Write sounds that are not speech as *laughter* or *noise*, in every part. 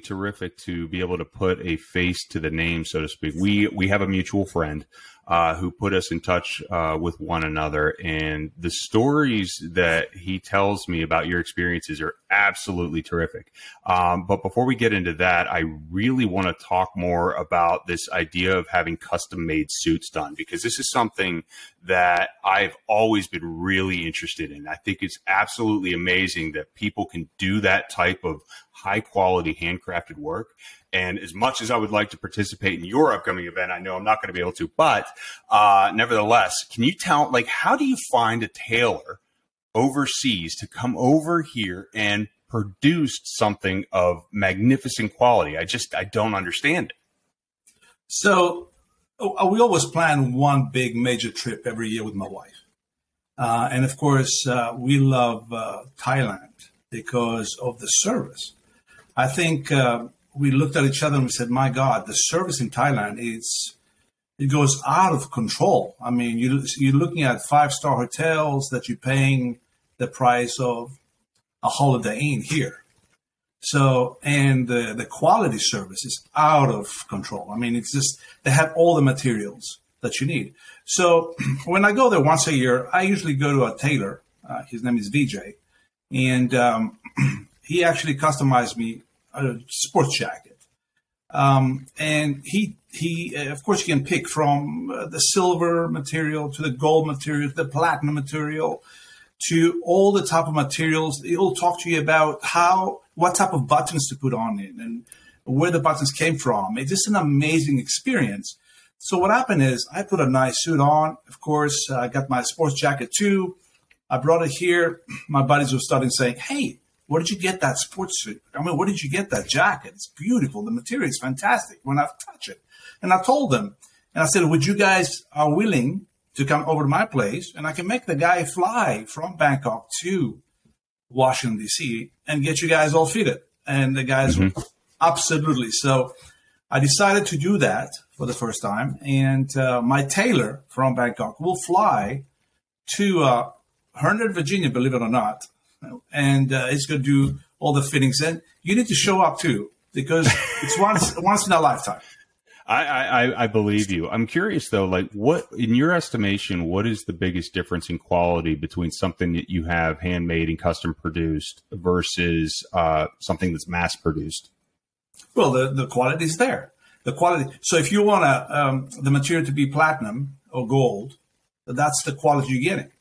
terrific to be able to put a face to the name, so to speak. We we have a mutual friend uh, who put us in touch uh, with one another. And the stories that he tells me about your experiences are absolutely terrific. Um, but before we get into that, I really want to talk more about this idea of having custom made suits done because this is something that I've always been really interested in. I think it's absolutely amazing that people can do that type of high quality handcrafted work. And as much as I would like to participate in your upcoming event, I know I'm not going to be able to. But uh, nevertheless, can you tell, like, how do you find a tailor overseas to come over here and produce something of magnificent quality? I just, I don't understand it. So uh, we always plan one big major trip every year with my wife. Uh, and of course, uh, we love uh, Thailand because of the service. I think uh, we looked at each other and we said, "My God, the service in Thailand is it goes out of control." I mean, you you're looking at five star hotels that you're paying the price of a Holiday Inn here. So, and the, the quality service is out of control. I mean, it's just, they have all the materials that you need. So *clears throat* when I go there once a year, I usually go to a tailor. Uh, his name is VJ. And um, *clears throat* he actually customized me a sports jacket. Um, and he he uh, of course you can pick from uh, the silver material to the gold material to the platinum material to all the type of materials. He'll talk to you about how what type of buttons to put on it and where the buttons came from. It's just an amazing experience. So what happened is I put a nice suit on. Of course, I got my sports jacket too. I brought it here. My buddies were starting saying, "Hey, where did you get that sports suit? I mean, where did you get that jacket? It's beautiful. The material is fantastic when I touch it. And I told them, and I said, would you guys are willing to come over to my place and I can make the guy fly from Bangkok to Washington, D.C. and get you guys all fitted. And the guys mm-hmm. absolutely. So I decided to do that for the first time. And uh, my tailor from Bangkok will fly to uh, Herndon, Virginia, believe it or not, and uh, it's going to do all the fittings. And you need to show up too because it's *laughs* once once in a lifetime. I, I, I believe you. I'm curious though, like what in your estimation, what is the biggest difference in quality between something that you have handmade and custom produced versus uh, something that's mass produced? Well, the, the quality is there. The quality. So if you want a, um, the material to be platinum or gold, that's the quality you're getting.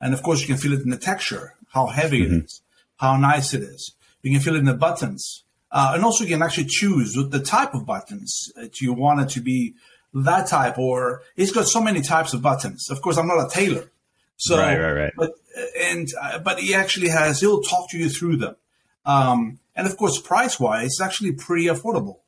And of course, you can feel it in the texture how heavy mm-hmm. it is, how nice it is. You can feel it in the buttons. Uh, and also you can actually choose the type of buttons that you want it to be that type or it's got so many types of buttons. Of course, I'm not a tailor. So, right, right, right. But, and, uh, but he actually has, he'll talk to you through them. Um, and of course, price wise, it's actually pretty affordable.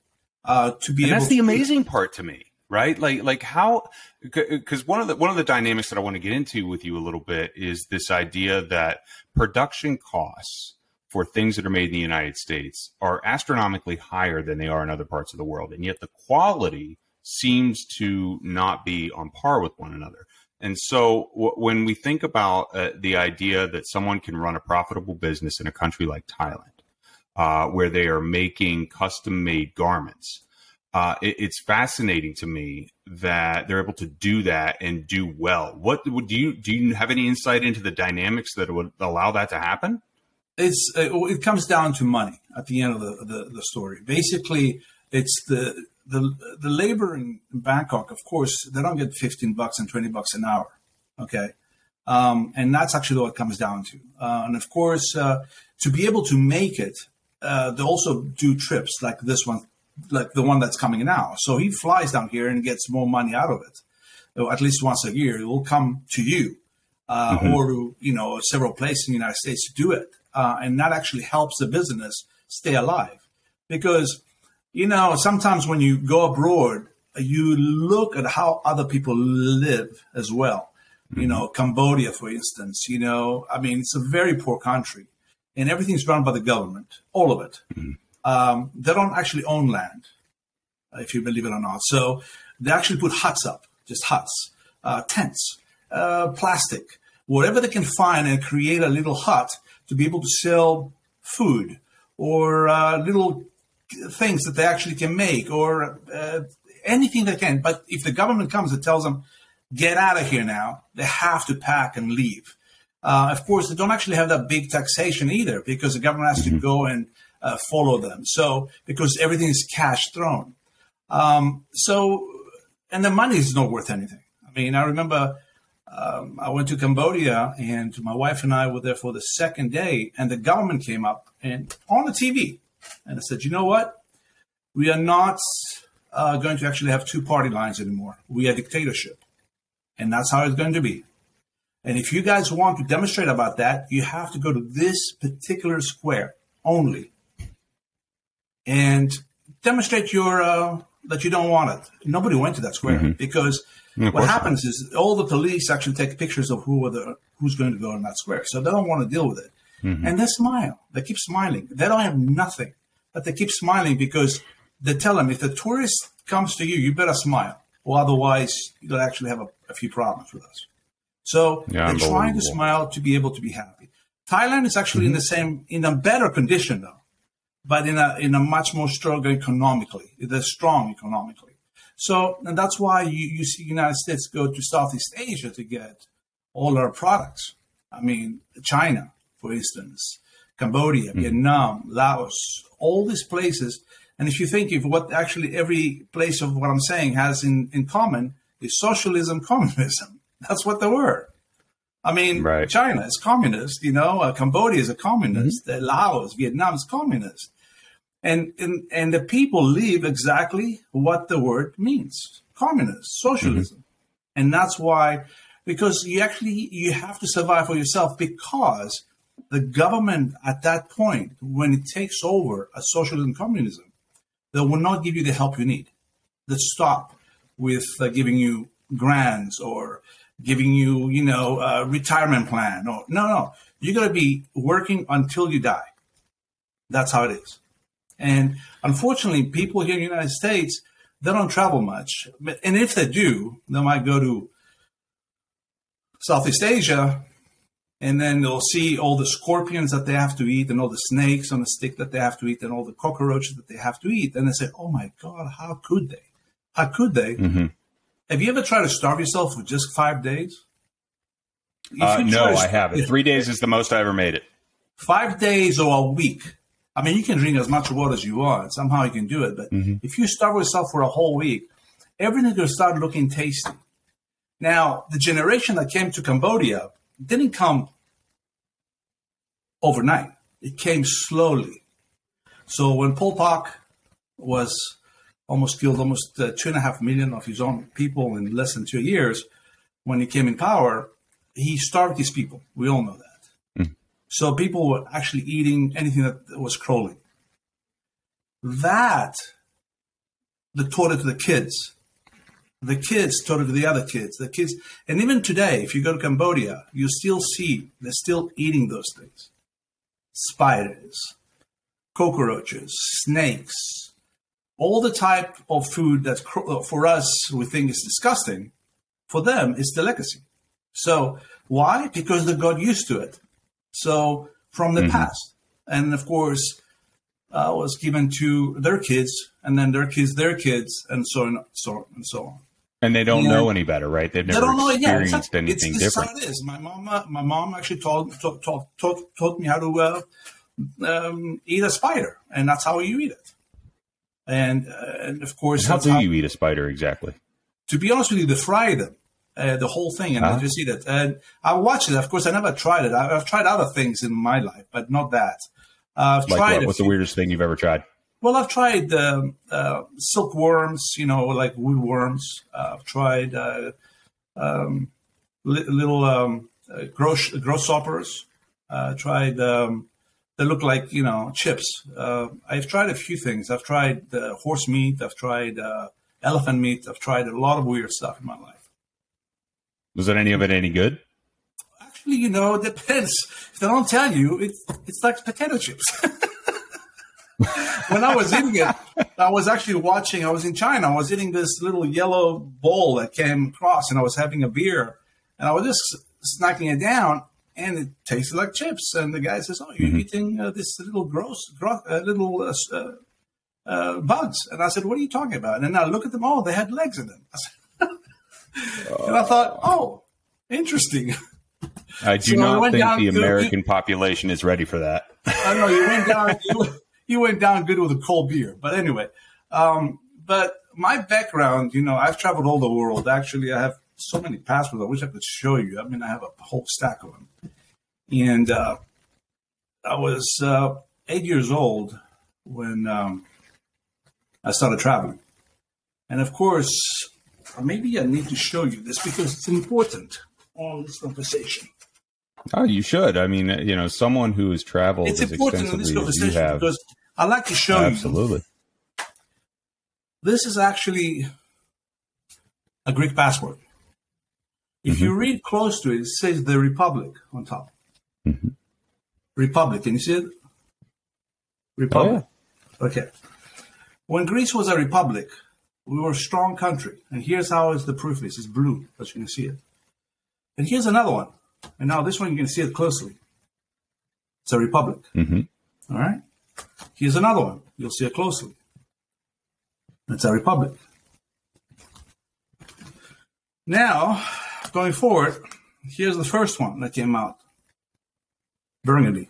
Uh, to be and that's the amazing part to me right? Like like how because one of the one of the dynamics that I want to get into with you a little bit is this idea that production costs for things that are made in the United States are astronomically higher than they are in other parts of the world, and yet the quality seems to not be on par with one another. And so, w- when we think about uh, the idea that someone can run a profitable business in a country like Thailand, uh, where they are making custom made garments, uh, it, it's fascinating to me that they're able to do that and do well. What do you do? You have any insight into the dynamics that would allow that to happen? It's uh, it comes down to money at the end of the, the, the story. Basically, it's the the the labor in Bangkok. Of course, they don't get fifteen bucks and twenty bucks an hour. Okay, um, and that's actually what it comes down to. Uh, and of course, uh, to be able to make it, uh, they also do trips like this one like the one that's coming now. So he flies down here and gets more money out of it. At least once a year, it will come to you uh, mm-hmm. or to you know several places in the United States to do it, uh, and that actually helps the business stay alive. Because you know sometimes when you go abroad, you look at how other people live as well. Mm-hmm. You know, Cambodia, for instance. You know, I mean, it's a very poor country, and everything's run by the government, all of it. Mm-hmm um, they don't actually own land, if you believe it or not. So they actually put huts up, just huts, uh, tents, uh, plastic, whatever they can find, and create a little hut to be able to sell food or uh, little things that they actually can make or uh, anything they can. But if the government comes and tells them, get out of here now, they have to pack and leave. Uh, of course, they don't actually have that big taxation either because the government has mm-hmm. to go and uh, follow them. So, because everything is cash thrown. Um, so, and the money is not worth anything. I mean, I remember um, I went to Cambodia and my wife and I were there for the second day, and the government came up and on the TV and I said, you know what? We are not uh, going to actually have two party lines anymore. We are dictatorship. And that's how it's going to be. And if you guys want to demonstrate about that, you have to go to this particular square only and demonstrate your uh, that you don't want it. Nobody went to that square mm-hmm. because what happens not. is all the police actually take pictures of who are the who's going to go in that square, so they don't want to deal with it. Mm-hmm. And they smile. They keep smiling. They don't have nothing, but they keep smiling because they tell them if the tourist comes to you, you better smile, or otherwise you'll actually have a, a few problems with us. So yeah, they're trying to smile to be able to be happy. Thailand is actually mm-hmm. in the same, in a better condition though, but in a in a much more stronger economically. They're strong economically. So and that's why you, you see United States go to Southeast Asia to get all our products. I mean, China, for instance, Cambodia, mm-hmm. Vietnam, Laos, all these places. And if you think of what actually every place of what I'm saying has in, in common is socialism, *laughs* communism. That's what they were. I mean, right. China is communist, you know, uh, Cambodia is a communist, mm-hmm. uh, Laos, Vietnam is communist. And, and, and the people live exactly what the word means communist, socialism. Mm-hmm. And that's why, because you actually, you have to survive for yourself because the government at that point, when it takes over a socialism communism, they will not give you the help you need. They stop with uh, giving you grants or giving you, you know, a retirement plan. Or no, no, you're going to be working until you die. That's how it is. And unfortunately, people here in the United States, they don't travel much. And if they do, they might go to Southeast Asia and then they'll see all the scorpions that they have to eat and all the snakes on the stick that they have to eat and all the cockroaches that they have to eat. And they say, oh my God, how could they? How could they? Mm-hmm. Have you ever tried to starve yourself for just five days? Uh, no, I haven't. Three days is the most I ever made it. Five days or a week. I mean, you can drink as much water as you want. Somehow you can do it. But mm-hmm. if you starve yourself for a whole week, everything to start looking tasty. Now, the generation that came to Cambodia didn't come overnight. It came slowly. So when Pol Pot was almost killed almost uh, two and a half million of his own people in less than two years. When he came in power, he starved his people. We all know that. So people were actually eating anything that was crawling. That, they taught it to the kids. The kids taught it to the other kids. The kids, and even today, if you go to Cambodia, you still see they're still eating those things: spiders, cockroaches, snakes, all the type of food that uh, for us we think is disgusting, for them is the legacy. So why? Because they got used to it. So from the mm-hmm. past, and of course, uh, was given to their kids, and then their kids, their kids, and so on, so on, and so on. And they don't know any better, right? They've never they experienced yeah, anything it's, it's different. How it is. My mom, my mom actually taught taught, taught, taught, taught me how to uh, um, eat a spider, and that's how you eat it. And, uh, and of course, and how do how, you eat a spider exactly? To be honest with you, they fry them, uh, the whole thing, and uh-huh. Just eat it. And I watched it. Of course, I never tried it. I, have tried other things in my life, but not that. Uh, I've like tried. What? What's the weirdest thing you've ever tried? Well, I've tried um, uh, silkworms, you know, like woodworms. Uh, I've tried uh, um, li- little um, uh, gross grasshoppers. Uh, tried um, they look like you know chips. Uh, I've tried a few things. I've tried uh, horse meat. I've tried uh, elephant meat. I've tried a lot of weird stuff in my life. Was there any of it any good? Actually, you know, it depends. If they don't tell you, it's it's like potato chips. *laughs* when I was eating it, I was actually watching. I was in China. I was eating this little yellow bowl that came across, and I was having a beer, and I was just snacking it down and it tasted like chips. And the guy says, "Oh, you're mm-hmm. eating uh, this little gross, gross uh, little uh, uh, uh, bugs. And I said, what are you talking about? And then I look at them. Oh, they had legs in them. I said, and I thought, oh, interesting. I do so not think the American population is ready for that. I know you went down. *laughs* You, you, went down good with a cold beer, but anyway. Um, but my background, you know, I've traveled all the world. Actually, I have so many passports. I wish I could show you. I mean, I have a whole stack of them. And uh, I was uh, eight years old when um, I started traveling. And of course, maybe I need to show you this because it's important on this conversation. Oh, you should. I mean, you know, someone who has traveled it's as extensively as you have. Because I like to show absolutely. you. Absolutely. This is actually a Greek passport. If mm-hmm. you read close to it, it says the Republic on top. Mm-hmm. Republic. Can you see it? Republic. Oh, yeah. Okay. When Greece was a republic, we were a strong country. And here's how is the proof is. It's blue, as you can see it. And here's another one. And now this one, you can see it closely. It's a republic. Mm-hmm. All right. Here's another one. You'll see it closely. It's a republic. Now, going forward, here's the first one that came out Burgundy.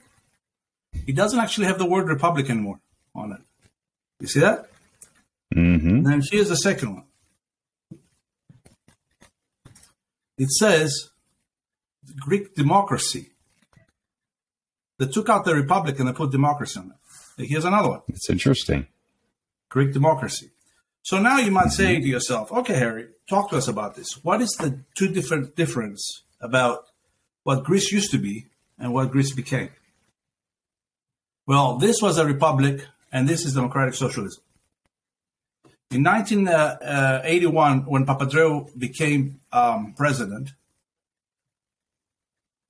It doesn't actually have the word republic anymore on it. You see that? Mm-hmm. And then here's the second one. It says Greek democracy. They took out the republic and they put democracy on it. Here's another one. It's interesting. Greek democracy. So now you might say to yourself, okay, Harry, talk to us about this. What is the two different difference about what Greece used to be and what Greece became? Well, this was a republic and this is democratic socialism. In 1981, when Papandreou became um, president,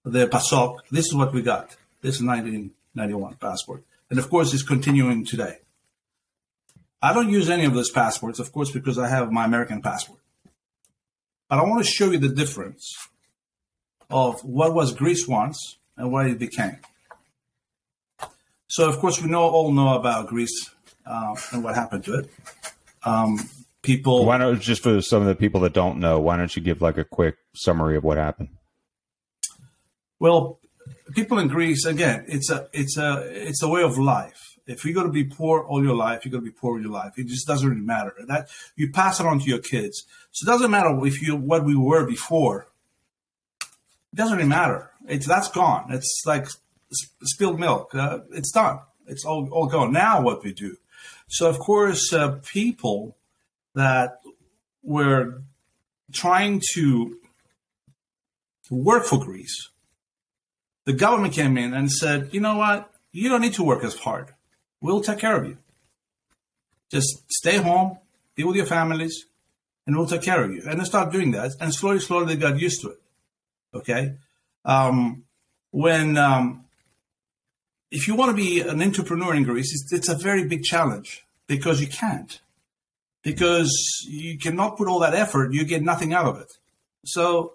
the PASOK, this is what we got. This is 1991 passport. And of course, it's continuing today. I don't use any of those passports, of course, because I have my American passport. But I want to show you the difference of what was Greece once and what it became. So, of course, we know all know about Greece uh, and what happened to it. Um, people. Why don't just for some of the people that don't know, why don't you give like a quick summary of what happened? Well, people in Greece again, it's a it's a it's a way of life. If you're going to be poor all your life, you're going to be poor all your life. It just doesn't really matter. That you pass it on to your kids. So it doesn't matter if you what we were before. It doesn't really matter. It's that's gone. It's like spilled milk. Uh, it's done. It's all, all gone. Now what we do? So of course, uh, people that were trying to work for Greece, the government came in and said, you know what? You don't need to work as hard. We'll take care of you. Just stay home, be with your families, and we'll take care of you. And they started doing that, and slowly, slowly they got used to it. Okay. Um, when um, if you want to be an entrepreneur in Greece, it's, it's, a very big challenge because you can't. Because you cannot put all that effort, you get nothing out of it. So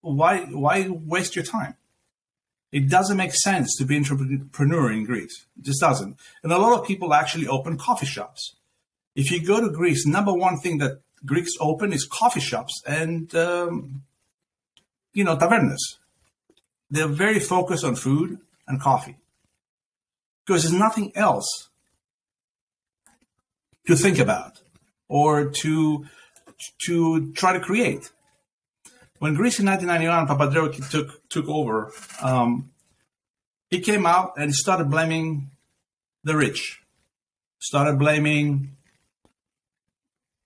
why why waste your time? It doesn't make sense to be an entrepreneur in Greece. It just doesn't. And a lot of people actually open coffee shops. If you go to Greece, number one thing that Greeks open is coffee shops and um, you know tavernas. They're very focused on food and coffee because there's nothing else to think about or to to try to create. When Greece in 1991, Papandreou took took over, um, he came out and started blaming the rich, started blaming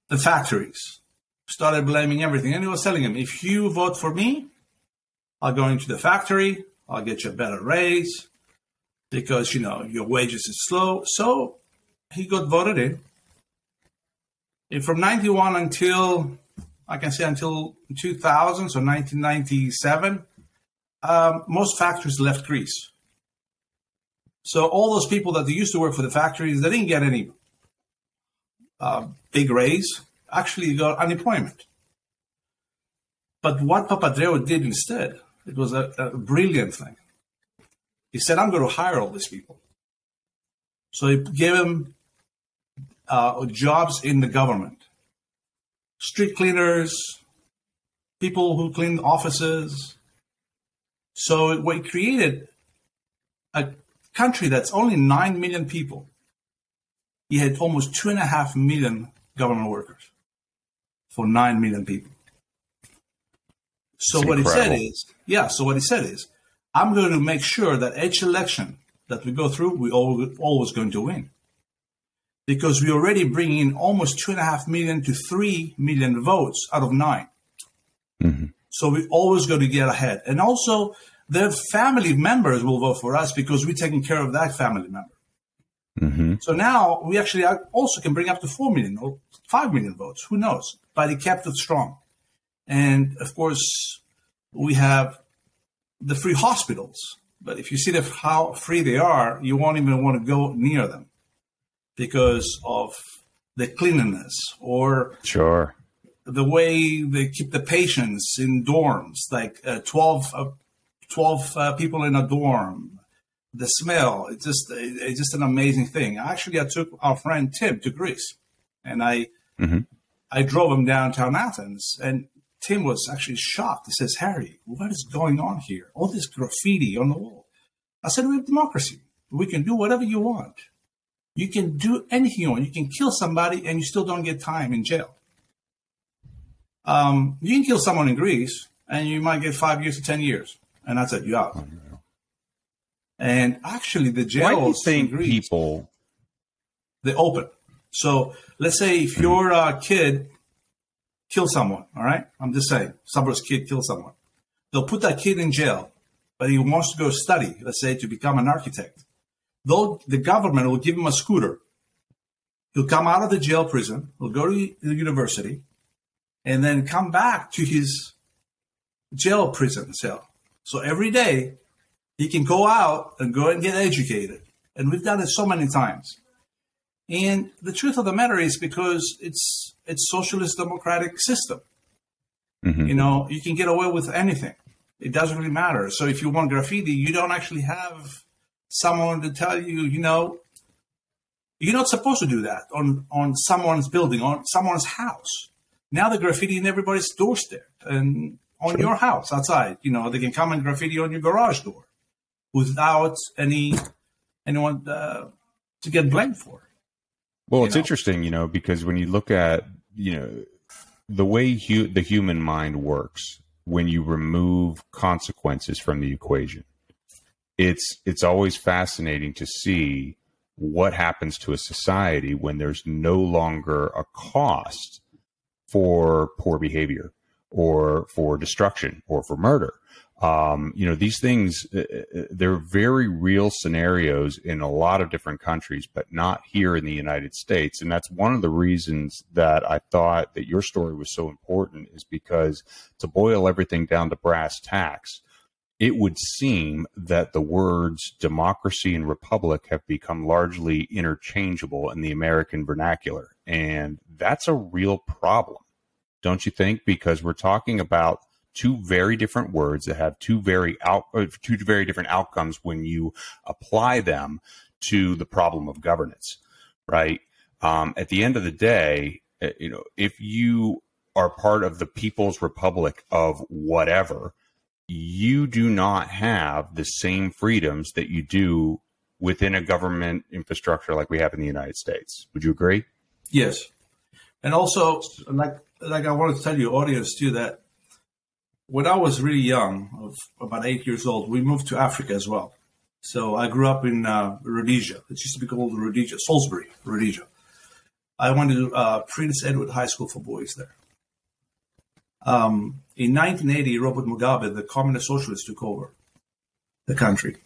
the factories, started blaming everything, and he was telling him, "If you vote for me, I'll go into the factory, I'll get you a better raise, because you know your wages is slow. So he got voted in. And from 91 until I can say until 2000, so 1997, um, most factories left Greece. So all those people that used to work for the factories, they didn't get any uh, big raise. Actually, got unemployment. But what Papandreou did instead, it was a, a brilliant thing. He said, I'm going to hire all these people. So he gave him uh, jobs in the government, street cleaners, people who clean offices. So we created a country that's only 9 million people. He had almost two and a half million government workers for 9 million people. So It's what incredible. he said is, yeah, so what he said is, I'm going to make sure that each election that we go through, we all, always going to win. Because we already bring in almost two and a half million to three million votes out of 9 So we always going to get ahead. And also, their family members will vote for us because we're taking care of that family member. hmm So now we actually also can bring up to 4 million or 5 million votes. Who knows? But he kept it strong. And of course, we have the free hospitals. But if you see the, how free they are, you won't even want to go near them because of the cleanliness or Sure. the way they keep the patients in dorms, like uh, 12, uh, 12 uh, people in a dorm, the smell, it's just, it's just an amazing thing. Actually, I took our friend Tim to Greece and I, Mhm. I drove him downtown Athens and Tim was actually shocked. He says, Harry, what is going on here? All this graffiti on the wall. I said, we have democracy. We can do whatever you want. You can do anything you want. You can kill somebody and you still don't get time in jail. Um, you can kill someone in Greece and you might get five years to 10 years. And that's it, you out. And actually, the Why do jails in Greece, people? they open. So let's say if you're a kid kills someone, all right? I'm just saying, somebody's kid kills someone. They'll put that kid in jail, but he wants to go study, let's say, to become an architect. They'll, the government will give him a scooter. He'll come out of the jail prison, he'll go to the university, and then come back to his jail prison cell. So every day he can go out and go and get educated. And we've done it so many times. And the truth of the matter is because it's it's socialist democratic system. Mhm. You know, you can get away with anything. It doesn't really matter. So if you want graffiti, you don't actually have someone to tell you, you know, you're not supposed to do that on on someone's building, on someone's house. Now the graffiti in everybody's doorstep and on Sure. your house outside. You know, they can come and graffiti on your garage door without any anyone uh, to get blamed for. Well, it's know? interesting, you know, because when you look at, you know, the way hu- the human mind works, when you remove consequences from the equation, it's it's always fascinating to see what happens to a society when there's no longer a cost for poor behavior or for destruction or for murder. Um, you know, these things, uh, uh, they're very real scenarios in a lot of different countries, but not here in the United States. And that's one of the reasons that I thought that your story was so important is because to boil everything down to brass tacks, it would seem that the words democracy and republic have become largely interchangeable in the American vernacular. And that's a real problem, don't you think? Because we're talking about two very different words that have two very out, uh, two very different outcomes when you apply them to the problem of governance, right? Um, at the end of the day, uh, you know, if you are part of the People's Republic of whatever, you do not have the same freedoms that you do within a government infrastructure like we have in the United States. Would you agree? Yes, and also like like I wanted to tell your audience too that when I was really young, about eight years old, we moved to Africa as well. So I grew up in uh, Rhodesia. It used to be called Rhodesia, Salisbury, Rhodesia. I went to uh, Prince Edward High School for boys there. Um, in 1980, Robert Mugabe, the communist socialist, took over the country.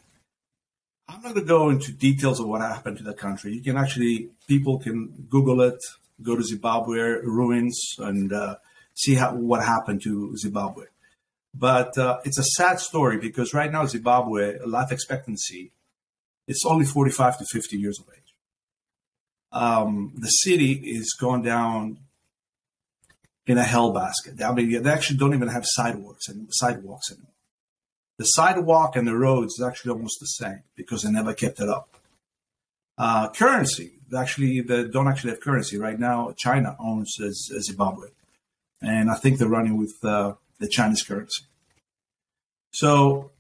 I'm not going to go into details of what happened to the country. You can actually, people can Google it, go to Zimbabwe ruins, and uh, see how, what happened to Zimbabwe. But uh, it's a sad story because right now Zimbabwe life expectancy it's only 45 to 50 years of age. Um, the city is gone down in a hell basket. I mean, they actually don't even have sidewalks and sidewalks anymore. The sidewalk and the roads is actually almost the same because they never kept it up. Uh, currency, actually they don't actually have currency right now. China owns Zimbabwe, and I think they're running with uh, the Chinese currency. So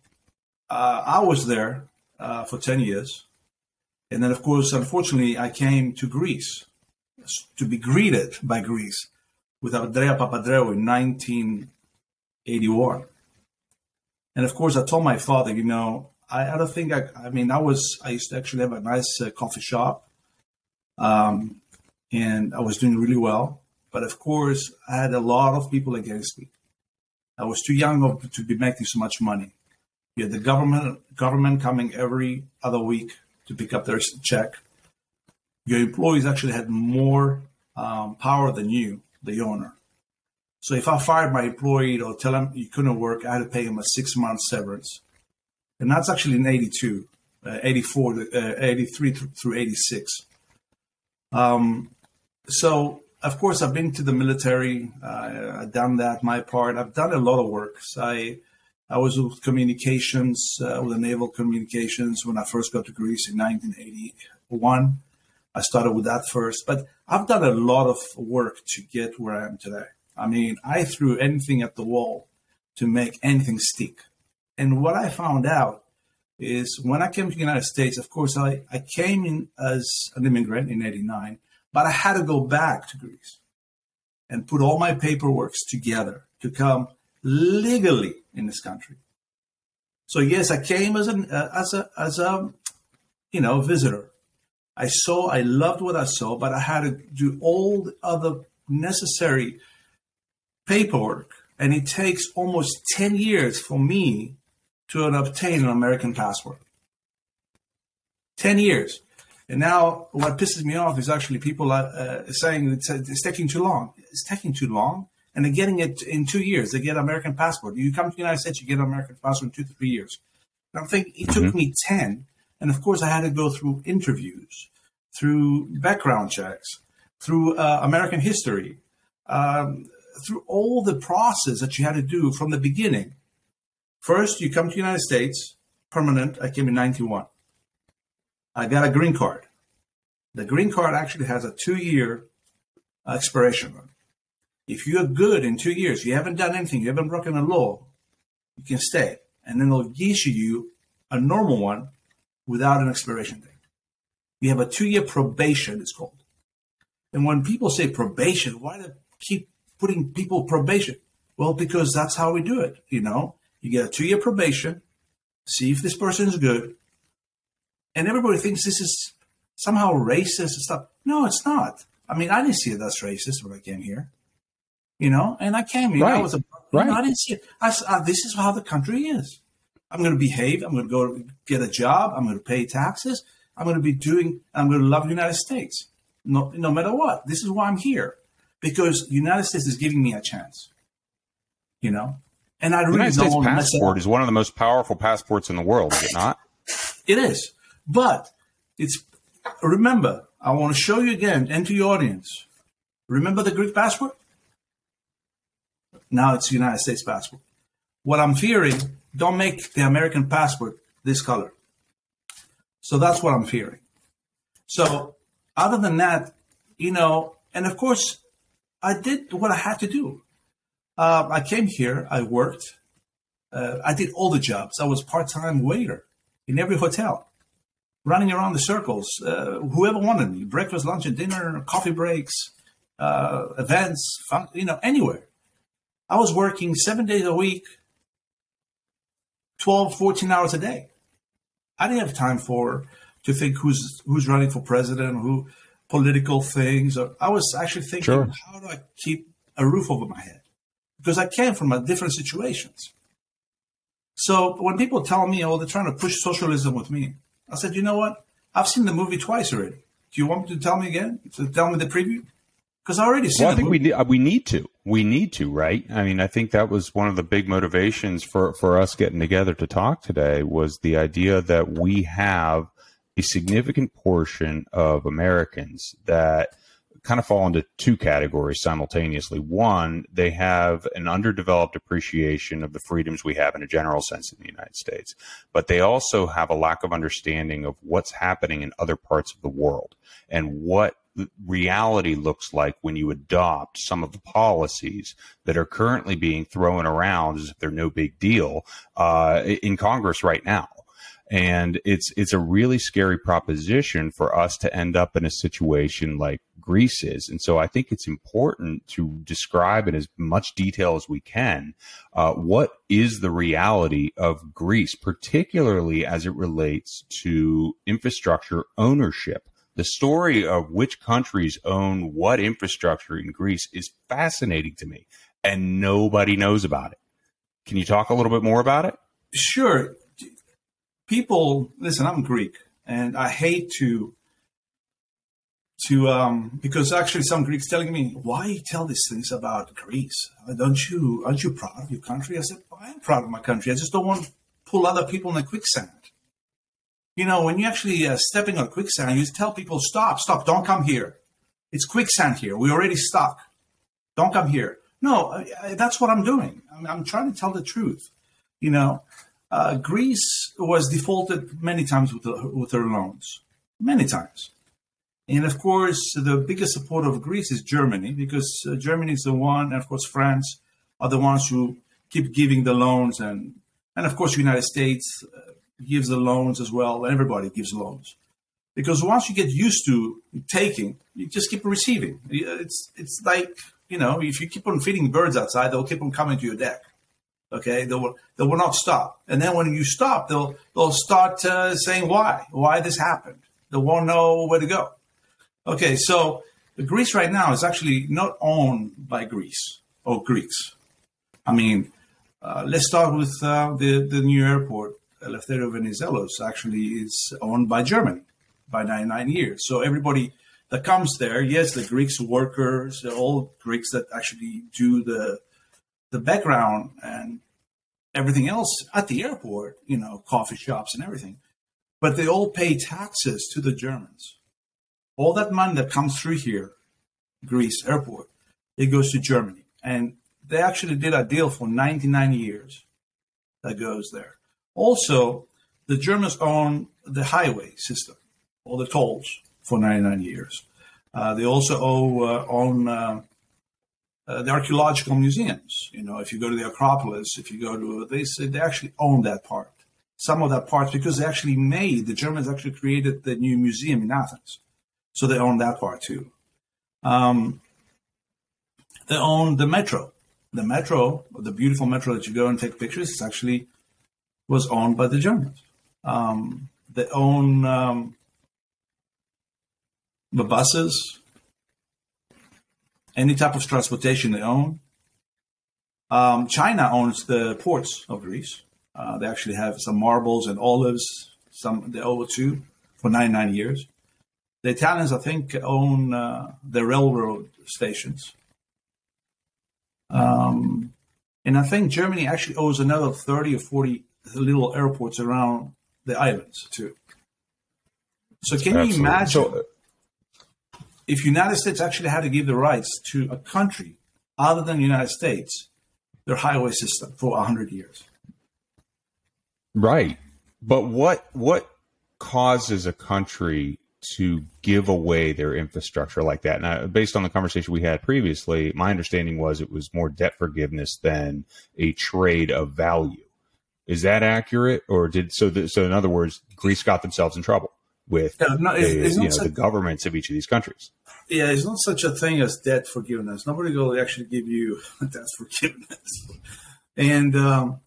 uh, I was there uh, for ten years, and then of course, unfortunately, I came to Greece to be greeted by Greece with Andrea Papandreou in 1981. And of course, I told my father, you know, I, I don't think I, I mean, I was, I used to actually have a nice uh, coffee shop. Um, and I was doing really well. But of course, I had a lot of people against me. I was too young to be making so much money. You had the government government coming every other week to pick up their check. Your employees actually had more um, power than you, the owner. So if I fired my employee or tell him you couldn't work, I had to pay him a six month severance. And that's actually in 82, uh, 84, uh, 83 through 86. Um, so, of course, I've been to the military. Uh, I've done that, my part. I've done a lot of work. So I, I was with communications, uh, with the naval communications when I first got to Greece in 1981. I started with that first, but I've done a lot of work to get where I am today. I mean, I threw anything at the wall to make anything stick. And what I found out is when I came to the United States, of course, I, I came in as an immigrant in 89, but I had to go back to Greece and put all my paperwork together to come legally in this country. So yes, I came as an uh, as a as a you know visitor. I saw, I loved what I saw, but I had to do all the other necessary paperwork, and it takes almost 10 years for me to obtain an American passport. 10 years. And now what pisses me off is actually people are uh, saying it's, it's taking too long. It's taking too long. And they're getting it in two years. They get an American passport. You come to the United States, you get an American passport in two to three years. And I'm thinking it took mm-hmm. me 10. And of course, I had to go through interviews, through background checks, through uh, American history, um, through all the process that you had to do from the beginning. First, you come to the United States, permanent. I came in 91. I got a green card. The green card actually has a two year expiration. If you're good in two years, you haven't done anything, you haven't broken a law, you can stay. And then they'll issue you a normal one without an expiration date. You have a two year probation, it's called. And when people say probation, why do they keep putting people probation? Well, because that's how we do it. You know, you get a two year probation, see if this person is good. And everybody thinks this is somehow racist and stuff. No, it's not. I mean, I didn't see it as racist when I came here. You know, and I came here. Right. I was a, right. Know, I didn't see it. I uh, this is how the country is. I'm going to behave. I'm going to go get a job. I'm going to pay taxes. I'm going to be doing, I'm going to love the United States. No, no matter what. This is why I'm here because the United States is giving me a chance. You know, and I really the United States passport is one of the most powerful passports in the world, is it not? It is, but it's remember. I want to show you again and to your audience. Remember the Greek passport? Now it's United States passport. What I'm fearing, don't make the American passport this color. So that's what I'm fearing. So other than that, you know, and of course, I did what I had to do. Uh, I came here, I worked, uh, I did all the jobs. I was part time waiter in every hotel, running around the circles. Uh, whoever wanted me, breakfast, lunch, and dinner, coffee breaks, uh, events, fun, you know, anywhere. I was working seven days a week, 12, 14 hours a day. I didn't have time for to think who's who's running for president, who political things. I was actually thinking, sure. how do I keep a roof over my head? Because I came from different situations. So when people tell me, oh, they're trying to push socialism with me, I said, you know what? I've seen the movie twice already. Do you want me to tell me again? To tell me the preview? Because I already seen. Well, I think movie. we need, uh, we need to. We need to, right? I mean, I think that was one of the big motivations for for us getting together to talk today was the idea that we have a significant portion of Americans that kind of fall into two categories simultaneously. One, they have an underdeveloped appreciation of the freedoms we have in a general sense in the United States, but they also have a lack of understanding of what's happening in other parts of the world and what reality looks like when you adopt some of the policies that are currently being thrown around as if they're no big deal uh, in Congress right now and it's it's a really scary proposition for us to end up in a situation like Greece is. And so I think it's important to describe in as much detail as we can uh, what is the reality of Greece, particularly as it relates to infrastructure ownership. The story of which countries own what infrastructure in Greece is fascinating to me, and nobody knows about it. Can you talk a little bit more about it? Sure people listen i'm greek and i hate to to um because actually some greeks telling me why tell these things about greece? Don't you aren't you proud of your country? I said well, i am proud of my country. I just don't want to pull other people in the quicksand. You know when you actually uh, stepping on quicksand you tell people stop stop don't come here. It's quicksand here. We're already stuck. Don't come here. No I, I, that's what i'm doing. I'm, I'm trying to tell the truth you know uh, Greece was defaulted many times with, the, with their loans, many times. And of course, the biggest supporter of Greece is Germany, because uh, Germany is the one, and of course, France are the ones who keep giving the loans. And, and of course, the United States uh, gives the loans as well. Everybody gives loans. Because once you get used to taking, you just keep receiving. It's, it's like, you know, if you keep on feeding birds outside, they'll keep on coming to your deck. Okay, they will they will not stop. And then when you stop, they'll they'll start uh, saying why why this happened. They won't know where to go. Okay, so Greece right now is actually not owned by Greece or Greeks. I mean, uh, let's start with uh, the the new airport. Eleftherio Venizelos actually is owned by Germany by 99 years. So everybody that comes there, yes, the Greeks workers, all Greeks that actually do the the background and everything else at the airport, you know, coffee shops and everything. But they all pay taxes to the Germans. All that money that comes through here, Greece airport, it goes to Germany. And they actually did a deal for 99 years that goes there. Also, the Germans own the highway system, all the tolls for 99 years. Uh, they also owe, uh, own uh, uh, the archaeological museums. You know, if you go to the Acropolis, if you go to they say they actually own that part, some of that part because they actually made the Germans actually created the new museum in Athens, so they own that part too. Um, they own the metro. The metro, the beautiful metro that you go and take pictures, it's actually was owned by the Germans. Um, they own um, the buses, any type of transportation they own. Um, China owns the ports of Greece. Uh, they actually have some marbles and olives, some they owe too for 99 years. The Italians, I think, own uh, the railroad stations. Um, and I think Germany actually owes another 30 or 40 little airports around the islands too. So can Absolutely. you imagine? So, if United States actually had to give the rights to a country other than the United States, their highway system for hundred years. Right, but what what causes a country to give away their infrastructure like that? Now, based on the conversation we had previously, my understanding was it was more debt forgiveness than a trade of value. Is that accurate, or did so? The, so, in other words, Greece got themselves in trouble with yeah, no, it's, the, it's you know, such, the governments of each of these countries. Yeah, it's not such a thing as debt forgiveness. Nobody will actually give you *laughs* debt forgiveness, and um,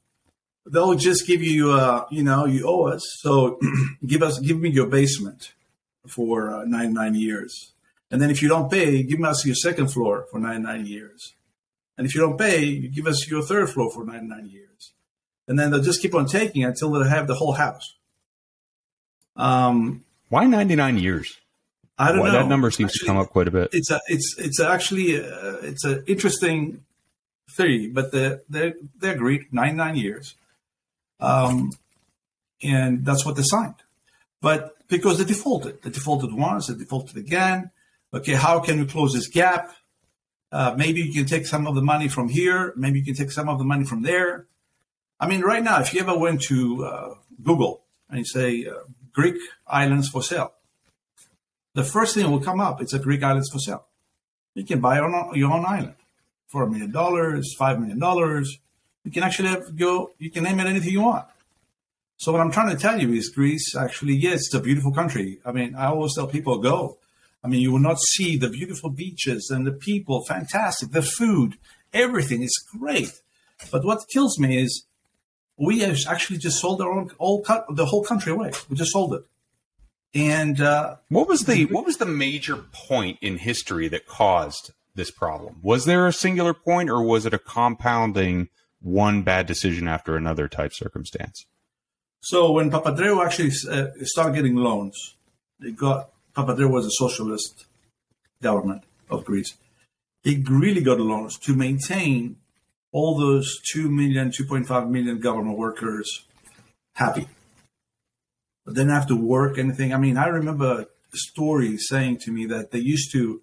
they'll just give you, uh, you know, you owe us, so *clears throat* give us, give me your basement for uh, nine nine years, and then if you don't pay, give us your second floor for nine nine years, and if you don't pay, you give us your third floor for nine nine years, and then they'll just keep on taking until they have the whole house. Um, Why 99 years? I don't Why, know. That number seems actually, to come up quite a bit. It's a, it's it's actually a, uh, it's an interesting theory, but the, they they agreed 99 years, um, and that's what they signed. But because they defaulted, they defaulted once, they defaulted again. Okay, how can we close this gap? Uh, maybe you can take some of the money from here. Maybe you can take some of the money from there. I mean, right now, if you ever went to uh, Google and you say uh, Greek islands for sale, the first thing will come up it's a Greek islands for sale. You can buy on your own island for a million dollars, five million dollars. You can actually have, go. You can name it anything you want. So what I'm trying to tell you is Greece actually, yes, it's a beautiful country. I mean, I always tell people go. I mean, you will not see the beautiful beaches and the people, fantastic, the food, everything is great. But what kills me is we have actually just sold our own all the whole country away. We just sold it. And uh, what was the what was the major point in history that caused this problem? Was there a singular point, or was it a compounding one bad decision after another type circumstance? So when Papandreou actually uh, started getting loans, they got Papandreou was a socialist government of Greece. He really got loans to maintain all those 2 million, 2.5 million government workers happy. But they didn't have to work anything. I mean, I remember stories saying to me that they used to,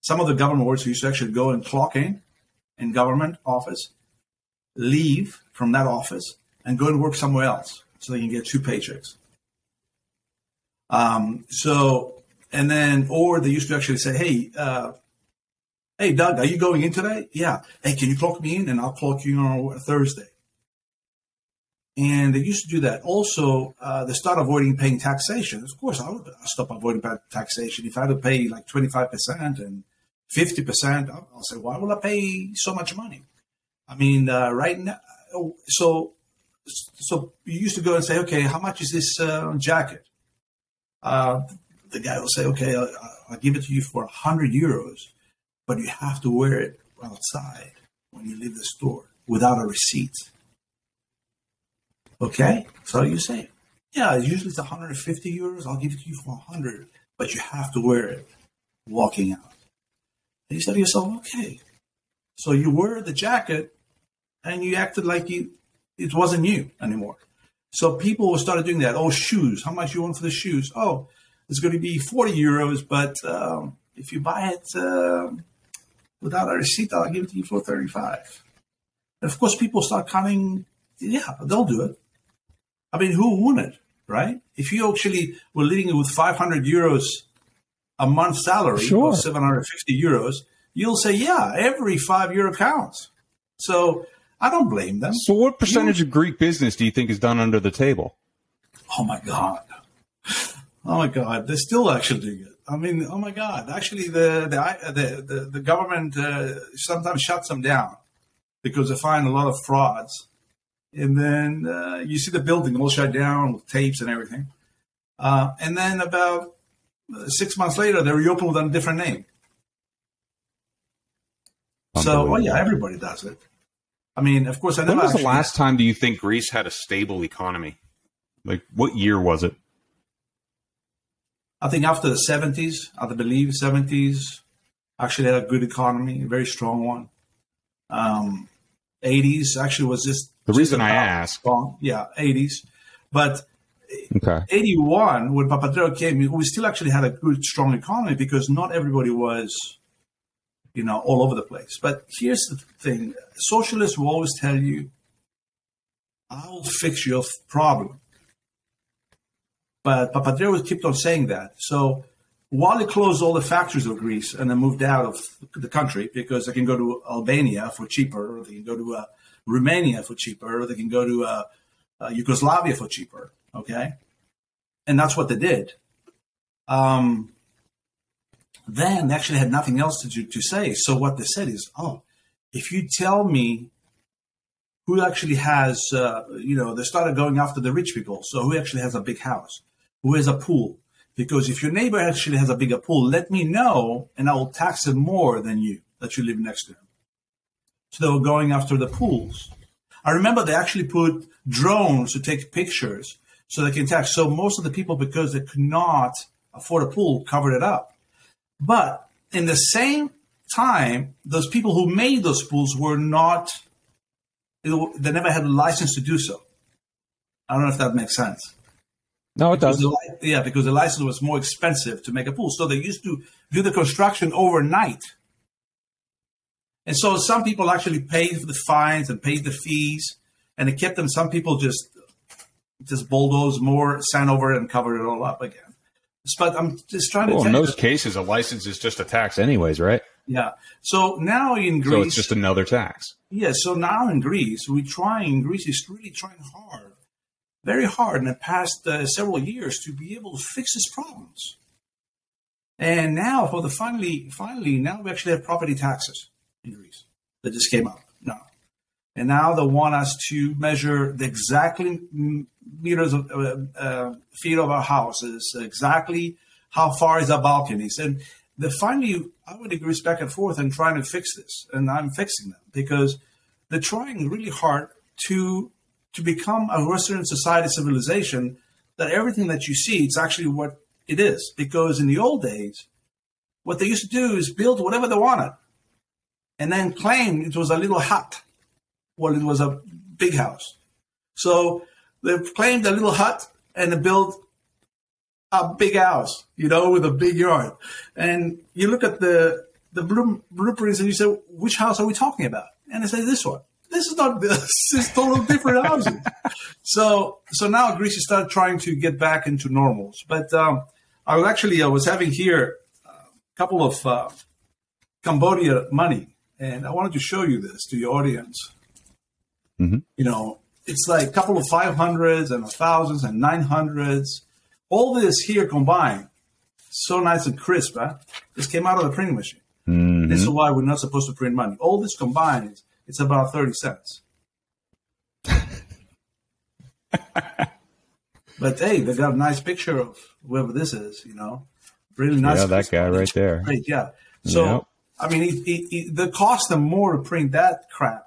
some of the government workers used to actually go and clock in in government office, leave from that office, and go and work somewhere else so they can get two paychecks. Um, so, and then, or they used to actually say, hey, uh, hey, Doug, are you going in today? Yeah. Hey, can you clock me in and I'll clock you on Thursday? And they used to do that. Also, uh, they start avoiding paying taxation. Of course, I would stop avoiding taxation. If I had to pay like 25% and 50%, I'll, say, why will I pay so much money? I mean, uh, right now, so so you used to go and say, okay, how much is this uh, jacket? Uh, the guy will say, okay, I'll, I'll, give it to you for 100 euros, but you have to wear it outside when you leave the store without a receipt. Okay, so you say, yeah, usually it's 150 euros. I'll give it to you for 100, but you have to wear it walking out. And you say to yourself, okay. So you wear the jacket and you acted like you it wasn't you anymore. So people started doing that. Oh, shoes. How much you want for the shoes? Oh, it's going to be 40 euros, but um, if you buy it uh, without a receipt, I'll give it to you for 35. And of course, people start counting. Yeah, they'll do it. I mean, who wouldn't, right? If you actually were living with 500 euros a month salary sure. or 750 euros, you'll say, yeah, every five euro counts. So I don't blame them. So, what percentage you, of Greek business do you think is done under the table? Oh my god! Oh my god! They're still actually doing it. I mean, oh my god! Actually, the the the the, the government uh, sometimes shuts them down because they find a lot of frauds, and then uh, you see the building all shut down with tapes and everything, uh, and then about six months later they reopen with a different name. So, oh yeah, everybody does it. I mean, of course, I never. When was the last time do you think Greece had a stable economy? Like, what year was it? I think after the seventies, I believe seventies, actually had a good economy, a very strong one. Um, 80s actually was just the just reason I ask. Strong. Yeah, 80s, but okay. 81 when Papandreou came, we still actually had a good, strong economy because not everybody was you know, all over the place. But here's the thing socialists will always tell you, I'll fix your problem. But Papandreou kept on saying that. So while he closed all the factories of Greece and then moved out of the country because they can go to Albania for cheaper, or they can go to uh, Romania for cheaper, or they can go to uh, uh, Yugoslavia for cheaper. Okay, and that's what they did. Um, then they actually had nothing else to, do, to say. So what they said is, oh, if you tell me who actually has, uh, you know, they started going after the rich people. So who actually has a big house? Who has a pool? Because if your neighbor actually has a bigger pool, let me know and I will tax him more than you that you live next to him. So they were going after the pools. I remember they actually put drones to take pictures so they can tax. So most of the people, because they could not afford a pool, covered it up. But in the same time, those people who made those pools were not, they never had a license to do so. I don't know if that makes sense. No, it does. The, yeah, because the license was more expensive to make a pool. So they used to do the construction overnight. And so some people actually paid for the fines and paid the fees, and it kept them. Some people just just bulldoze more sand over it and cover it all up again. But I'm just trying to. Well, in those that, cases, a license is just a tax, anyways, right? Yeah. So now in Greece, so it's just another tax. Yeah. So now in Greece, we trying. Greece is really trying hard very hard in the past uh, several years to be able to fix these problems. And now, for the finally, finally, now we actually have property taxes in Greece that just came up now. And now they want us to measure the exactly meters of uh, uh, feet of our houses, exactly how far is our balconies. And the finally, I would agree back and forth and trying to fix this. And I'm fixing them because they're trying really hard to to become a Western society civilization that everything that you see it's actually what it is. Because in the old days, what they used to do is build whatever they wanted and then claim it was a little hut while it was a big house. So they claimed a little hut and they built a big house, you know, with a big yard. And you look at the the blueprints and you say, which house are we talking about? And they say this one this is not *laughs* this is totally different housing. so so now Greece is started trying to get back into normals. But um, I was actually I was having here a couple of uh, Cambodia money, and I wanted to show you this to your audience. Mm-hmm. You know, it's like a couple of five hundreds and thousands and nine hundreds. All this here combined, so nice and crisp. Huh? This came out of the printing machine. Mm-hmm. This is why we're not supposed to print money. All this combined is it's about 30 cents. *laughs* but hey, they got a nice picture of whoever this is, you know. Really nice. Yeah, that guy right there. Great, yeah. So, yep. I mean, it, it, it, the cost them more to print that crap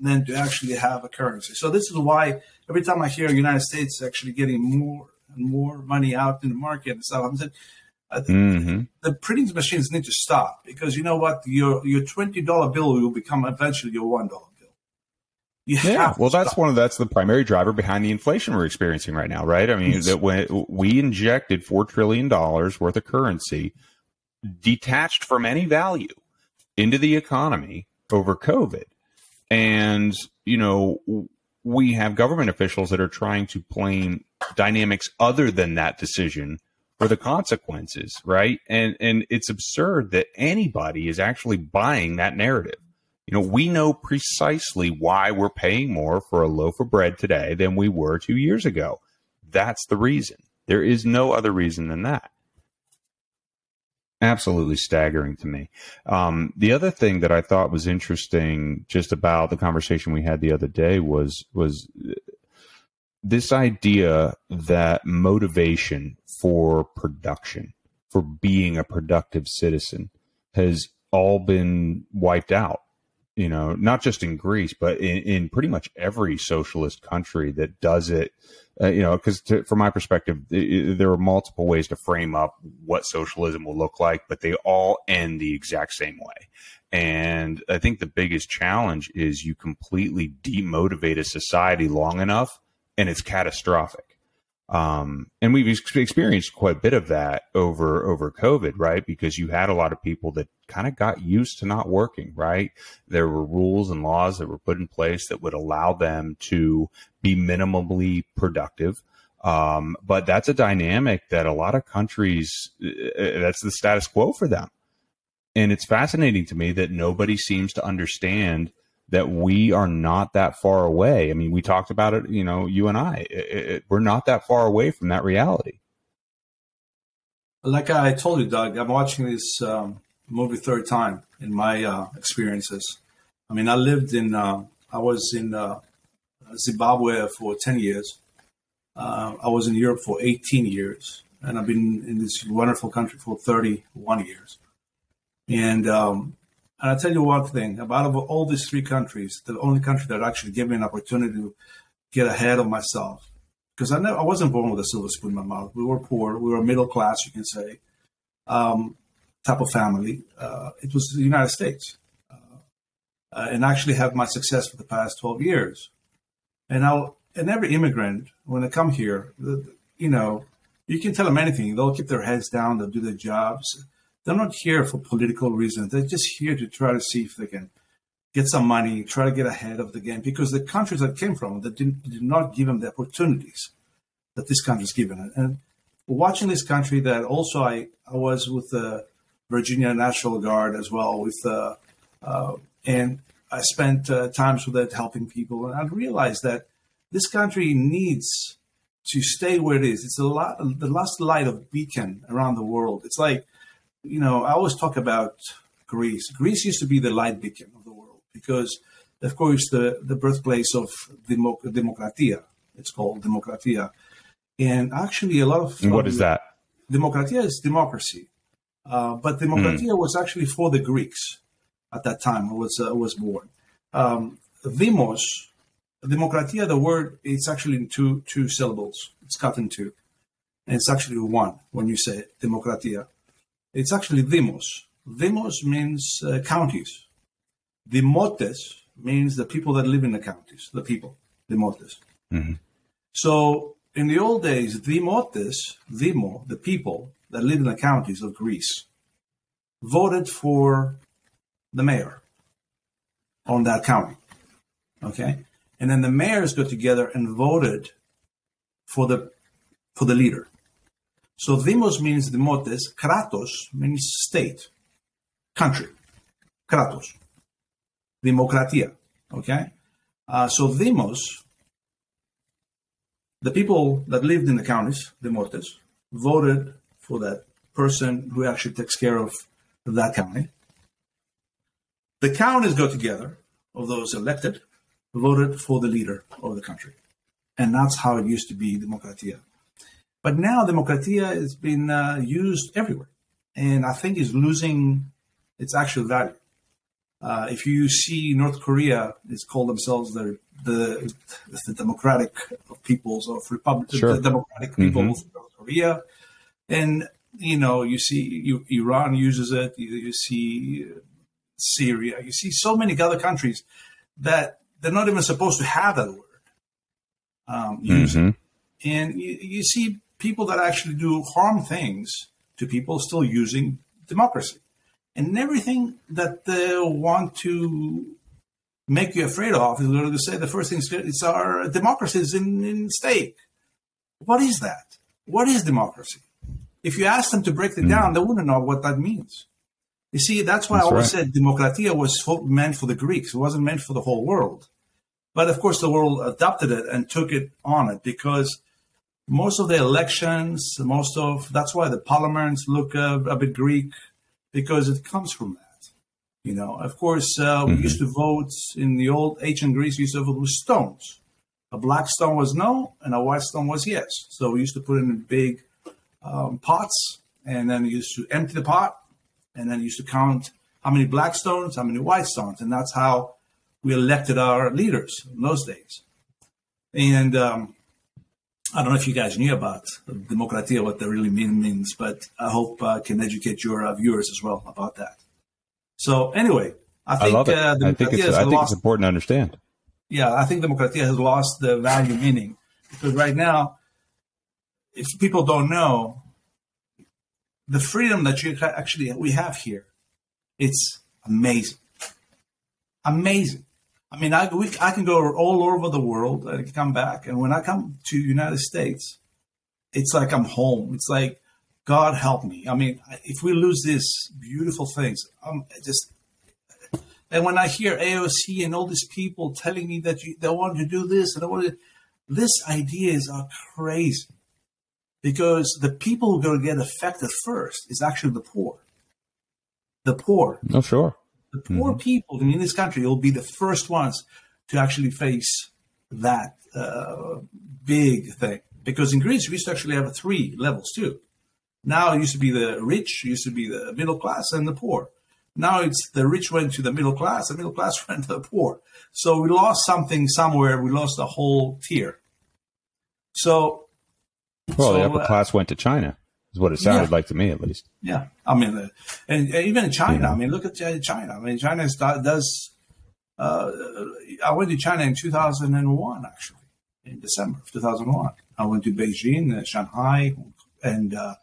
than to actually have a currency. So this is why every time I hear the United States actually getting more and more money out in the market and stuff, I'm saying, mm-hmm. the printing machines need to stop because you know what your your twenty dollar bill will become eventually your one dollar bill. You yeah, well, that's one of that's the primary driver behind the inflation we're experiencing right now, right? I mean, yes. that when we injected four trillion dollars worth of currency detached from any value into the economy over COVID, and you know we have government officials that are trying to blame dynamics other than that decision for the consequences, right? And and it's absurd that anybody is actually buying that narrative. You know, we know precisely why we're paying more for a loaf of bread today than we were 2 years ago. That's the reason. There is no other reason than that. Absolutely staggering to me. Um, the other thing that I thought was interesting, just about the conversation we had the other day, was was this idea that motivation for production, for being a productive citizen, has all been wiped out. You know, not just in Greece, but in, in pretty much every socialist country that does it. Uh, you know, because from my perspective, it, there are multiple ways to frame up what socialism will look like, but they all end the exact same way. And I think the biggest challenge is you completely demotivate a society long enough and it's catastrophic. Um, and we've experienced quite a bit of that over over COVID, right? Because you had a lot of people that kind of got used to not working, right? There were rules and laws that were put in place that would allow them to be minimally productive. Um, but that's a dynamic that a lot of countries, uh, uh, that's the status quo for them. And it's fascinating to me that nobody seems to understand that we are not that far away. I mean, we talked about it, you know, you and I, it, it, we're not that far away from that reality. Like I told you, Doug, I'm watching this um, movie third time in my uh, experiences. I mean, I lived in, uh, I was in uh, Zimbabwe for 10 years. Uh, I was in Europe for 18 years, and I've been in this wonderful country for 31 years. And um, and I'll tell you one thing about all these three countries, the only country that actually gave me an opportunity to get ahead of myself. Because I, I wasn't born with a silver spoon in my mouth. We were poor. We were middle class, you can say, um, type of family. Uh, it was the United States. Uh, uh, and actually have my success for the past 12 years. And now, and every immigrant, when they come here, the, you know, you can tell them anything. They'll keep their heads down. They'll do their jobs. They're not here for political reasons. They're just here to try to see if they can get some money, try to get ahead of the game. Because the countries that came from that did, did not give them the opportunities that this country's given. And watching this country, that also I, I was with the Virginia National Guard as well with, uh, uh, and I spent uh, times with it helping people, and I realized that this country needs to stay where it is. It's a lot, the last light of beacon around the world. It's like, you know, I always talk about Greece. Greece used to be the light beacon of the world because, of course, the, the birthplace of democ- democratia. It's called democratia. And actually, a lot of. What is that? Democratia is democracy. Uh, but democratia mm. was actually for the Greeks at that time. Was, uh, was born. Um, demos Democratia, the word, it's actually in two two syllables. It's cut in two. And it's actually one when you say Democratia. It's actually demos. Demos means uh, counties. Demotes means the people that live in the counties, the people, demotes. Mm-hmm. So in the old days, demotes, demo, the people that live in the counties of Greece, voted for the mayor on that county. Okay? and then the mayors got together and voted for the for the leader. So demos means demotes, kratos means state, country, kratos, democratia. Okay, uh, so demos, the people that lived in the counties, demotes, voted for that person who actually takes care of that county. The counties got together of those elected voted for the leader of the country. And that's how it used to be, Democratia. But now Democratia has been uh, used everywhere. And I think is losing its actual value. Uh, if you see North Korea, it's called themselves the the, the democratic peoples of republic, sure. the democratic people mm-hmm. of North Korea, and you know you see you, Iran uses it. You, you see Syria. You see so many other countries that they're not even supposed to have that word um, mm-hmm. And you, you see people that actually do harm things to people still using democracy. And everything that they want to make you afraid of is going to say the first thing is our democracy is in, in stake. What is that? What is democracy? If you ask them to break it mm. down, they wouldn't know what that means. You see, that's why that's I always right. said democratia was meant for the Greeks. It wasn't meant for the whole world. But of course, the world adopted it and took it on it because most of the elections, most of that's why the parliaments look a, a bit Greek because it comes from that. You know, of course, uh, mm-hmm. we used to vote in the old ancient Greece. We used to vote with stones. A black stone was no, and a white stone was yes. So we used to put in big um, pots, and then we used to empty the pot, and then we used to count how many black stones, how many white stones, and that's how we elected our leaders in those days. And um, I don't know if you guys knew about democratia, what that really mean, means, but I hope I can educate your uh, viewers as well about that. So anyway, I think I, uh, I think, it's, I think lost, it's important to understand. Yeah, I think democratia has lost the value meaning because right now, if people don't know, the freedom that you actually we have here, it's amazing, amazing. I mean, I, we, I can go all over the world and come back. And when I come to United States, it's like I'm home. It's like, God help me. I mean, if we lose these beautiful things, um, I'm just. And when I hear AOC and all these people telling me that you, they want to do this and they want to, this ideas are crazy because the people who are going to get affected first is actually the poor. The poor. No, sure. The poor mm-hmm. people in this country will be the first ones to actually face that uh, big thing. Because in Greece, we used to actually have three levels too. Now it used to be the rich, used to be the middle class, and the poor. Now it's the rich went to the middle class, the middle class *laughs* went to the poor. So we lost something somewhere. We lost a whole tier. So, well, so, the upper uh, class went to China is what it sounded yeah. like to me, at least. Yeah, I mean, uh, and, even in China, yeah. I mean, look at China. I mean, China does. Uh, I went to China in 2001, actually, in December of 2001. I went to Beijing, uh, Shanghai, and uh,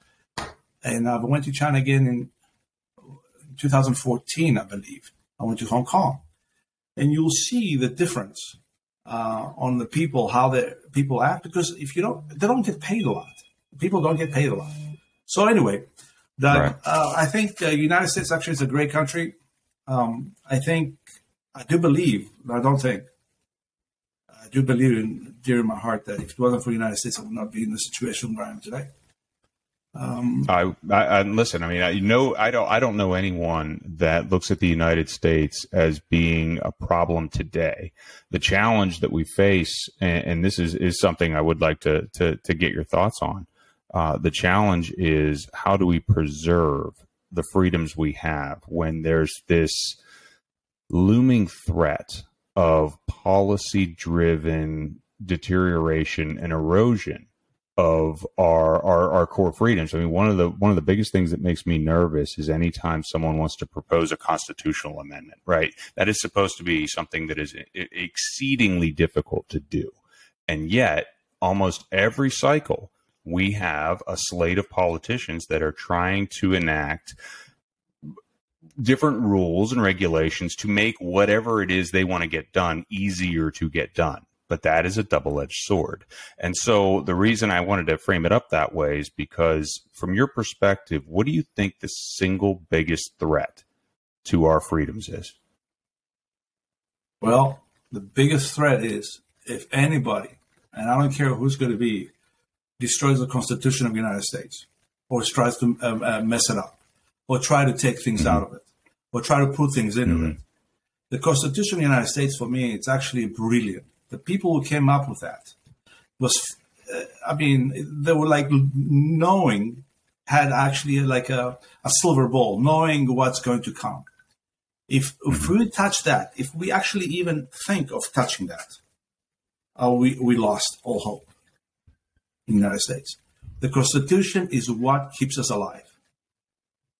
and I went to China again in 2014, I believe. I went to Hong Kong, and you'll see the difference uh, on the people how the people act because if you don't, they don't get paid a lot. People don't get paid a lot. So anyway, that right. uh, I think the uh, United States actually is a great country. Um, I think I do believe, I don't think, I do believe in dear in my heart that if it wasn't for the United States, I would not be in the situation where I am today. Um, I, I, I, listen. I mean, I you know I don't. I don't know anyone that looks at the United States as being a problem today. The challenge that we face, and, and this is is something I would like to to to get your thoughts on. Uh, the challenge is how do we preserve the freedoms we have when there's this looming threat of policy driven deterioration and erosion of our, our, our core freedoms. I mean, one of the one of the biggest things that makes me nervous is anytime someone wants to propose a constitutional amendment. Right, that is supposed to be something that is exceedingly difficult to do, and yet almost every cycle we have a slate of politicians that are trying to enact different rules and regulations to make whatever it is they want to get done easier to get done but that is a double edged sword. And so the reason I wanted to frame it up that way is because, from your perspective, what do you think the single biggest threat to our freedoms is? Well, the biggest threat is if anybody, and I don't care who's going to be, destroys the Constitution of the United States or tries to uh, uh, mess it up or try to take things mm-hmm. out of it or try to put things into mm-hmm. it. The Constitution of the United States, for me, it's actually brilliant the people who came up with that was, uh, I mean, they were like knowing, had actually like a, a silver ball, knowing what's going to come. If, if mm-hmm. we touch that, if we actually even think of touching that, uh, we, we lost all hope in the United States. The Constitution is what keeps us alive.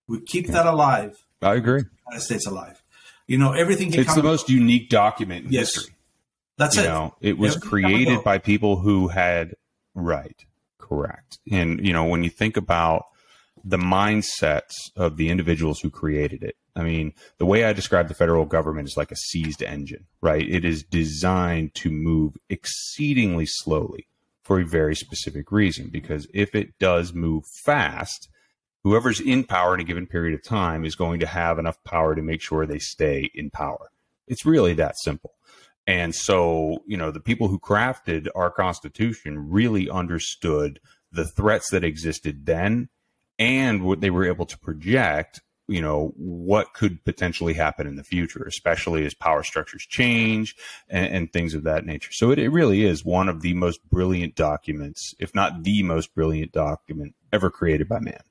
We keep that alive. I agree. United States alive. You know, everything. It's the most unique document in yes. history. That's you it. Know, it was created by people who had right, correct. And you know, when you think about the mindsets of the individuals who created it. I mean, the way I describe the federal government is like a seized engine, right? It is designed to move exceedingly slowly for a very specific reason. Because if it does move fast, whoever's in power in a given period of time is going to have enough power to make sure they stay in power. It's really that simple. And so, you know, the people who crafted our Constitution really understood the threats that existed then and what they were able to project, you know, what could potentially happen in the future, especially as power structures change and, and things of that nature. So it, it really is one of the most brilliant documents, if not the most brilliant document ever created by man.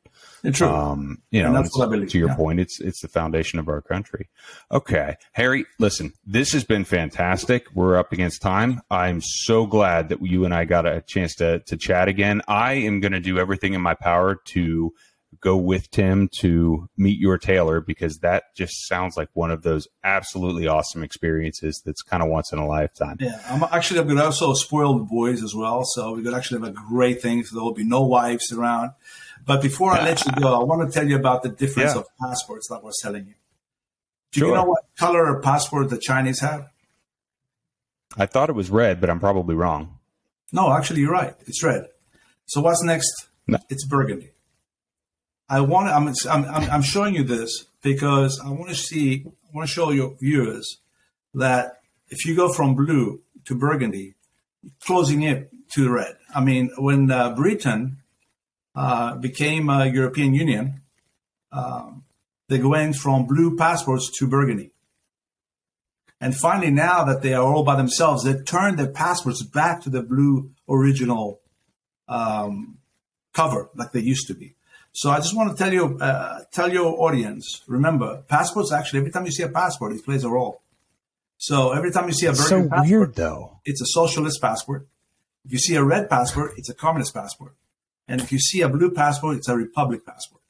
True. Um, you know, to your yeah. point, it's it's the foundation of our country. Okay, Harry, listen, this has been fantastic. We're up against time. I'm so glad that you and I got a chance to to chat again. I am going to do everything in my power to go with Tim to meet your tailor because that just sounds like one of those absolutely awesome experiences that's kind of once in a lifetime. Yeah, I'm actually I'm going to also spoil the boys as well, so we're going to actually have a great thing. So there will be no wives around. But before I let you go, I want to tell you about the difference yeah. of passports that we're selling you. Do sure. you know what color passport the Chinese have? I thought it was red, but I'm probably wrong. No, actually, you're right. It's red. So what's next? No. It's burgundy. I want. I'm, I'm. I'm showing you this because I want to see. I want to show your viewers that if you go from blue to burgundy, closing it to red. I mean, when uh, Britain uh, became a European Union, um, they went from blue passports to burgundy. And finally, now that they are all by themselves, they turned their passports back to the blue original um, cover like they used to be. So I just want to tell you, uh, tell your audience, remember, passports actually, every time you see a passport, it plays a role. So every time you see a it's so passport, weird though. It's a socialist passport. If you see a red passport, it's a communist passport. And if you see a blue passport, it's a republic passport.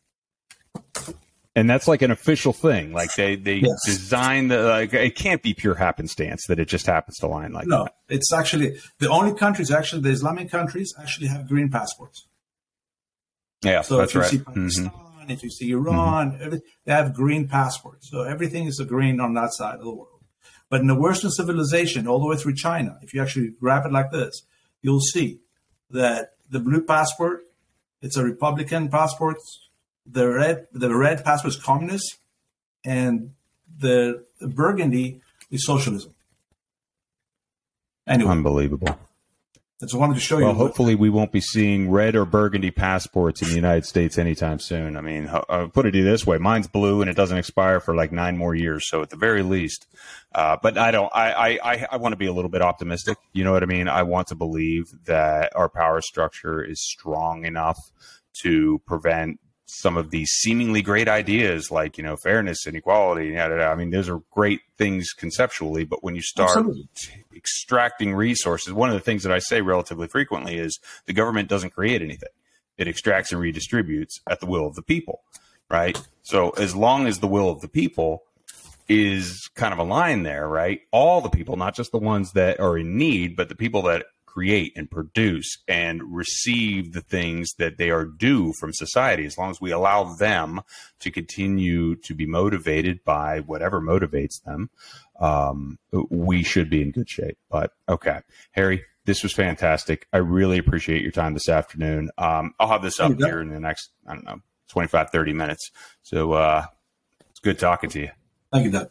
and that's like an official thing. Like they they Yes. design the like it can't be pure happenstance that it just happens to line like No, that. it's actually the only countries. Actually, the Islamic countries actually have green passports. Yeah, So that's if you right. see Mhm. Pakistan, if you see Iran, every, they have green passports. So everything is a green on that side of the world. But in the Western civilization, all the way through China, if you actually grab it like this, you'll see that the blue passport, it's a Republican passport. The red, the red passport is communist, and the, the burgundy is socialism. Anyway, Unbelievable. I just wanted to show Well, you. hopefully we won't be seeing red or burgundy passports in the United States anytime soon. I mean, I'll put it this way: mine's blue and it doesn't expire for like nine more years. So at the very least, uh, but I don't. I I I, I want to be a little bit optimistic. You know what I mean? I want to believe that our power structure is strong enough to prevent some of these seemingly great ideas like you know fairness and equality. Yeah. I mean, those are great things conceptually, but when you start Absolutely. extracting resources, one of the things that I say relatively frequently is the government doesn't create anything; it extracts and redistributes at the will of the people. Right. So as long as the will of the people is kind of a line there, right? All the people, not just the ones that are in need, but the people that create and produce and receive the things that they are due from society, as long as we allow them to continue to be motivated by whatever motivates them, um, we should be in good shape. But okay, Harry, this was fantastic. I really appreciate your time this afternoon. Um, I'll have this up here in the next, I don't know, 25, 30 minutes. So uh, it's good talking to you. Thank you, Doug.